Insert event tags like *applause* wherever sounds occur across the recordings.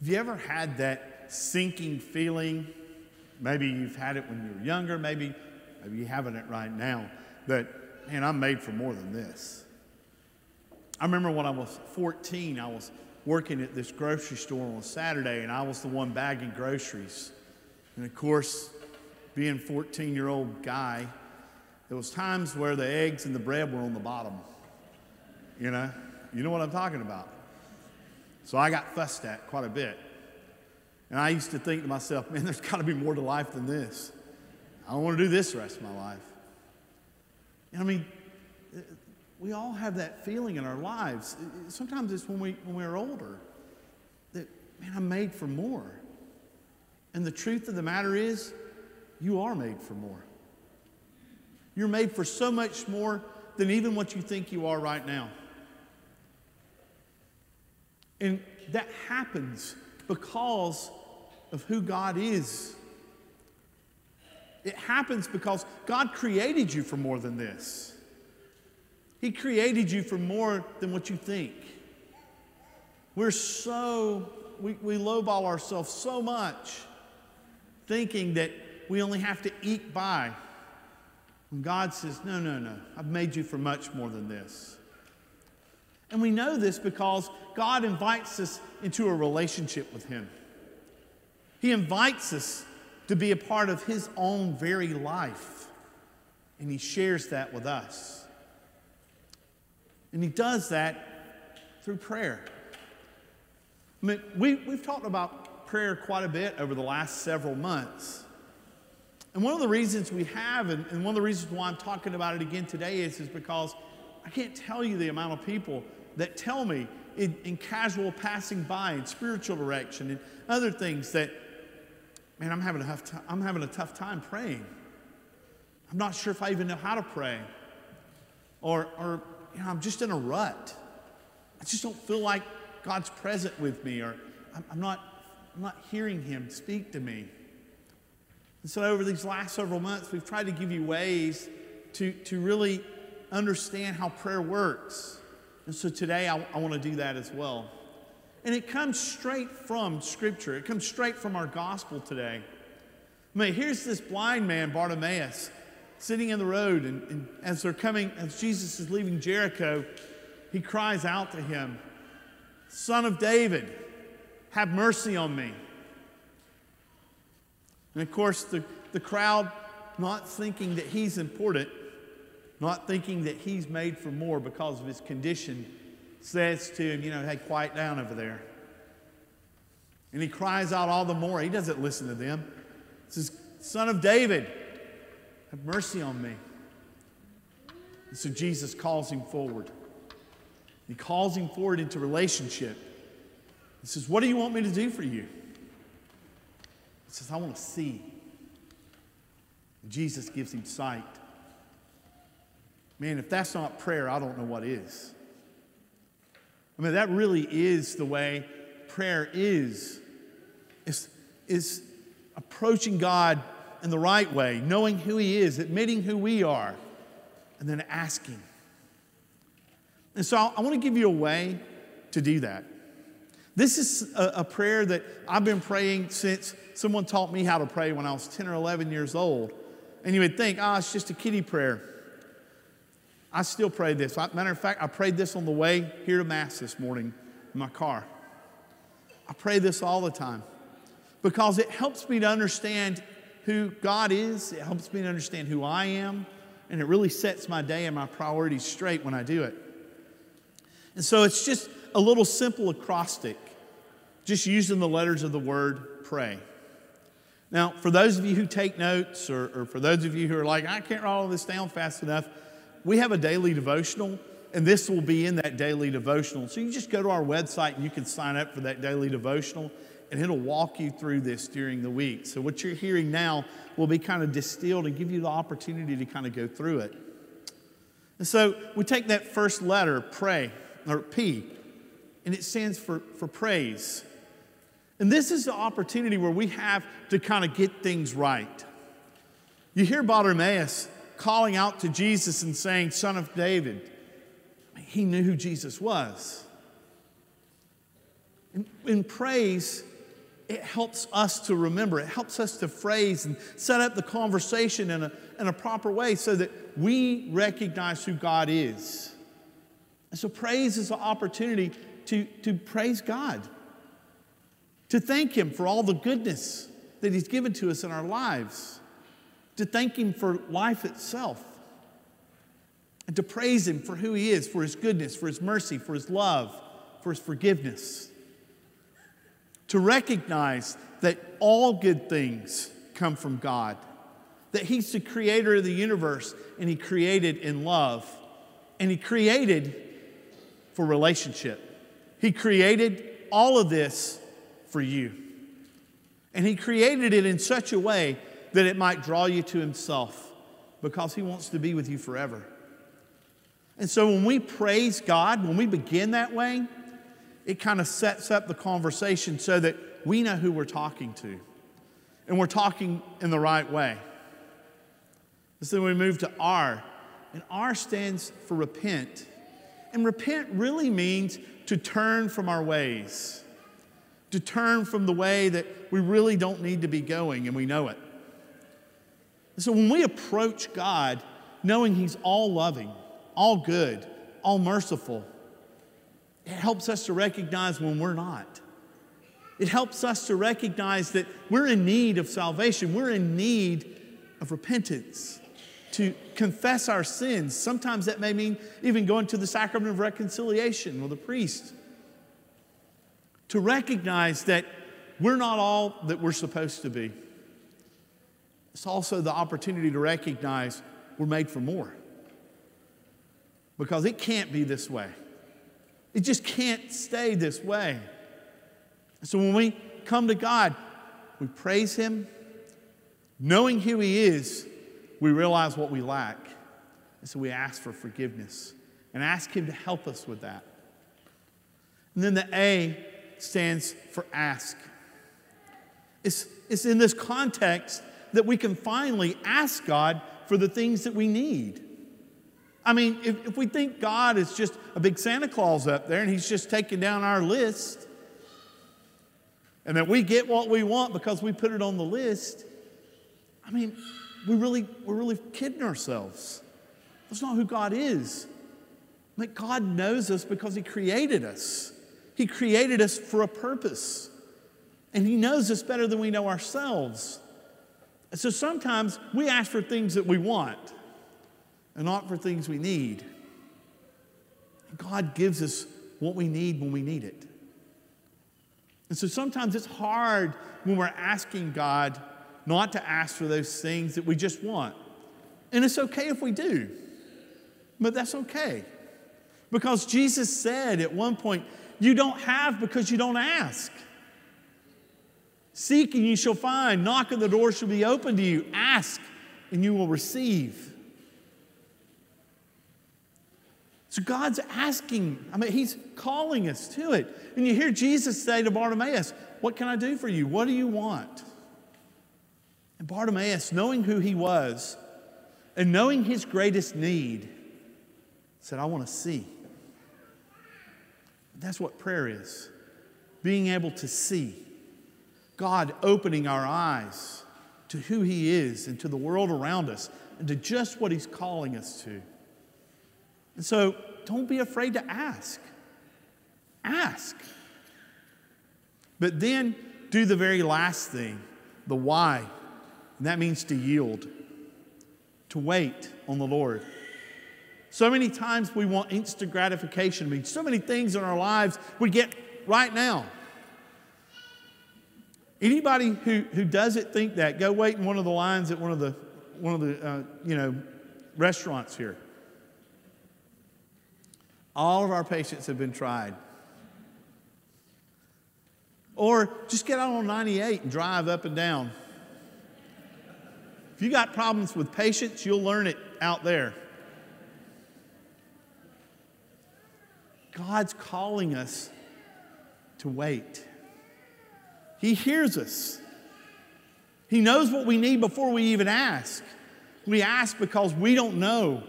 Have you ever had that sinking feeling? Maybe you've had it when you were younger, maybe, maybe you're having it right now, that, man, I'm made for more than this. I remember when I was 14, I was working at this grocery store on a Saturday, and I was the one bagging groceries. And of course, being 14 year old guy, there was times where the eggs and the bread were on the bottom. You know, you know what I'm talking about. So I got fussed at quite a bit. And I used to think to myself, man, there's got to be more to life than this. I don't want to do this the rest of my life. And I mean, we all have that feeling in our lives. Sometimes it's when, we, when we're older that, man, I'm made for more. And the truth of the matter is, you are made for more. You're made for so much more than even what you think you are right now. And that happens because of who God is. It happens because God created you for more than this. He created you for more than what you think. We're so, we, we lowball ourselves so much thinking that we only have to eke by. When God says, No, no, no, I've made you for much more than this. And we know this because God invites us into a relationship with Him. He invites us to be a part of His own very life, and He shares that with us. And He does that through prayer. I mean, we, we've talked about prayer quite a bit over the last several months. And one of the reasons we have, and, and one of the reasons why I'm talking about it again today, is, is because I can't tell you the amount of people that tell me in, in casual passing by, in spiritual direction, and other things that, man, I'm having, a tough time, I'm having a tough time praying. I'm not sure if I even know how to pray. Or, or you know, I'm just in a rut. I just don't feel like God's present with me, or I'm, I'm not, I'm not hearing Him speak to me. And so, over these last several months, we've tried to give you ways to, to really understand how prayer works. And so, today, I, I want to do that as well. And it comes straight from Scripture, it comes straight from our gospel today. I mean, here's this blind man, Bartimaeus, sitting in the road, and, and as they're coming, as Jesus is leaving Jericho, he cries out to him, Son of David, have mercy on me. And of course, the, the crowd, not thinking that he's important, not thinking that he's made for more because of his condition, says to him, You know, hey, quiet down over there. And he cries out all the more. He doesn't listen to them. He says, Son of David, have mercy on me. And so Jesus calls him forward. He calls him forward into relationship. He says, What do you want me to do for you? He says, I want to see. And Jesus gives him sight. Man, if that's not prayer, I don't know what is. I mean, that really is the way prayer is. Is, is approaching God in the right way, knowing who He is, admitting who we are, and then asking. And so I want to give you a way to do that. This is a, a, prayer that I've been praying since someone taught me how to pray when I was 10 or 11 years old. And you would think, oh, it's just a kiddie prayer. I still pray this. Matter of fact, I prayed this on the way here to Mass this morning in my car. I pray this all the time because it helps me to understand who God is, it helps me to understand who I am, and it really sets my day and my priorities straight when I do it. And so it's just a little simple acrostic, just using the letters of the word pray. Now, for those of you who take notes, or, or for those of you who are like, I can't write all this down fast enough, we have a daily devotional, and this will be in that daily devotional. So you just go to our website and you can sign up for that daily devotional, and it'll walk you through this during the week. So what you're hearing now will be kind of distilled and give you the opportunity to kind of go through it. And so we take that first letter, pray, or P, and it stands for, for praise. And this is the opportunity where we have to kind of get things right. You hear Bartimaeus calling out to Jesus and saying, Son of David. He knew who Jesus was. In, in praise, it helps us to remember. It helps us to phrase and set up the conversation in a, in a proper way so that we recognize who God is. And so, praise is an opportunity to, to praise God, to thank Him for all the goodness that He's given to us in our lives, to thank Him for life itself, and to praise Him for who He is, for His goodness, for His mercy, for His love, for His forgiveness to recognize that all good things come from God, that He's the creator of the universe and He created in love, and He created for relationship. He created all of this for you. And He created it in such a way that it might draw you to Himself because He wants to be with you forever. And so when we praise God, when we begin that way, it kind of sets up the conversation so that we know who we're talking to. And we're talking in the right way. So then we move to R. And R stands for repent. And repent really means to turn from our ways, to turn from the way that we really don't need to be going and we know it. So when we approach God, knowing He's all loving, all good, all merciful, it helps us to recognize when we're not. It helps us to recognize that we're in need of salvation, we're in need of repentance, to confess our sins. Sometimes that may mean even going to the sacrament of reconciliation with a priest. To recognize that we're not all that we're supposed to be. It's also the opportunity to recognize we're made for more. Because it can't be this way. It just can't stay this way. So when we come to God, we praise Him. Knowing who He is, we realize what we lack. And so we ask for forgiveness and ask Him to help us with that. And then the A stands for ask. It's, it's in this context that we can finally ask God for the things that we need. I mean, if, if we think God is just a big Santa Claus up there and he's just taking down our list, and that we get what we want because we put it on the list, I mean, we really, we're really kidding ourselves. That's not who God is. I mean, God knows us because He created us. He created us for a purpose. And He knows us better than we know ourselves. So sometimes we ask for things that we want and not for things we need. God gives us what we need when we need it. And so sometimes it's hard when we're asking God not to ask for those things that we just want. And it's okay if we do, but that's okay. Because Jesus said at one point, You don't have because you don't ask. Seek and you shall find. Knock and the door shall be open to you. Ask and you will receive. So God's asking, I mean, He's calling us to it. And you hear Jesus say to Bartimaeus, What can I do for you? What do you want? And Bartimaeus, knowing who he was and knowing his greatest need, said, I want to see. That's what prayer is being able to see. God opening our eyes to who He is and to the world around us and to just what He's calling us to. And so don't be afraid to ask. Ask. But then do the very last thing, the why. And that means to yield, to wait on the Lord. So many times we want instant gratification. I mean, so many things in our lives we get right now. Anybody who, who doesn't think that, go wait in one of the lines at one of the, one of the uh, you know, restaurants here. All of our patience have been tried. Or just get out on 98 and drive up and down. If you got problems with patience, you'll learn it out there. God's calling us to wait. He hears us. He knows what we need before we even ask. We ask because we don't know.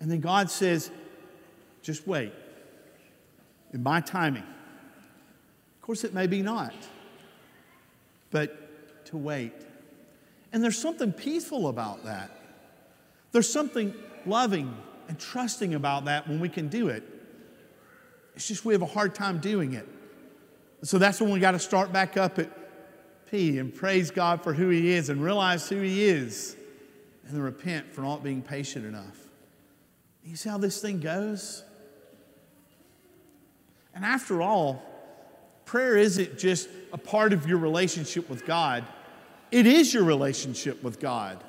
And then God says, just wait. In my timing, Of course, it may be not, but to wait. And there's something peaceful about that. There's something loving and trusting about that when we can do it. It's just we have a hard time doing it. So that's when we got to start back up at P and praise God for who He is and realize who He is and then repent for not being patient enough. You see how this thing goes? And after all, prayer isn't just a part of your relationship with God, it is your relationship with God.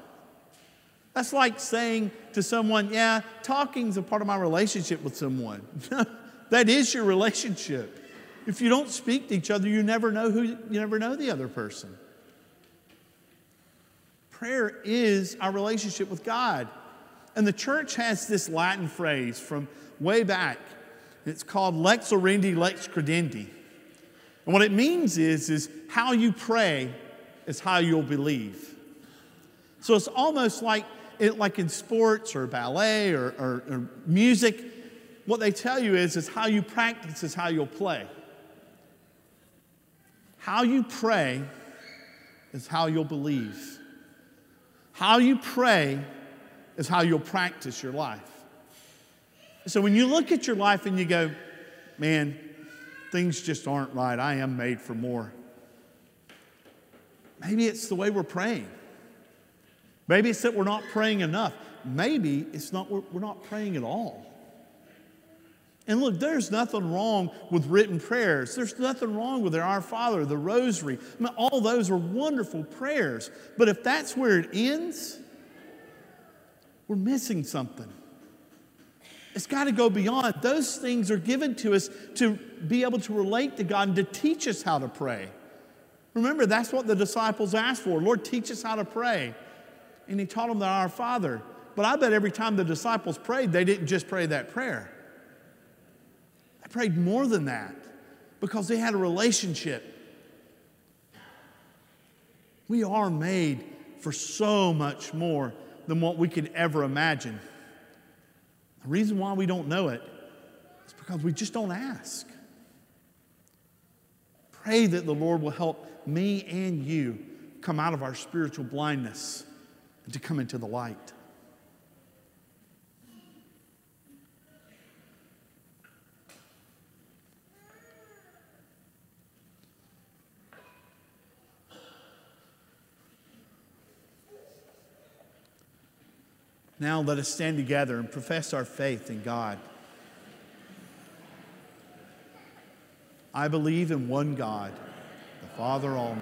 That's like saying to someone, Yeah, talking's a part of my relationship with someone. *laughs* that is your relationship. If you don't speak to each other, you never know who you never know the other person. Prayer is our relationship with God. And the church has this Latin phrase from way back. It's called lex orandi, lex credendi. And what it means is, is how you pray is how you'll believe. So it's almost like, it, like in sports or ballet or, or, or music. What they tell you is, is how you practice is how you'll play. How you pray is how you'll believe. How you pray is how you'll practice your life. So when you look at your life and you go, man, things just aren't right, I am made for more. Maybe it's the way we're praying. Maybe it's that we're not praying enough. Maybe it's not we're not praying at all. And look, there's nothing wrong with written prayers. There's nothing wrong with Our Father, the Rosary. I mean, all those are wonderful prayers. But if that's where it ends, we're missing something. It's got to go beyond. Those things are given to us to be able to relate to God and to teach us how to pray. Remember, that's what the disciples asked for. Lord, teach us how to pray. And he taught them that our Father. But I bet every time the disciples prayed, they didn't just pray that prayer. Prayed more than that because they had a relationship. We are made for so much more than what we could ever imagine. The reason why we don't know it is because we just don't ask. Pray that the Lord will help me and you come out of our spiritual blindness and to come into the light. Now let us stand together and profess our faith in God. I believe in one God, the Father Almighty.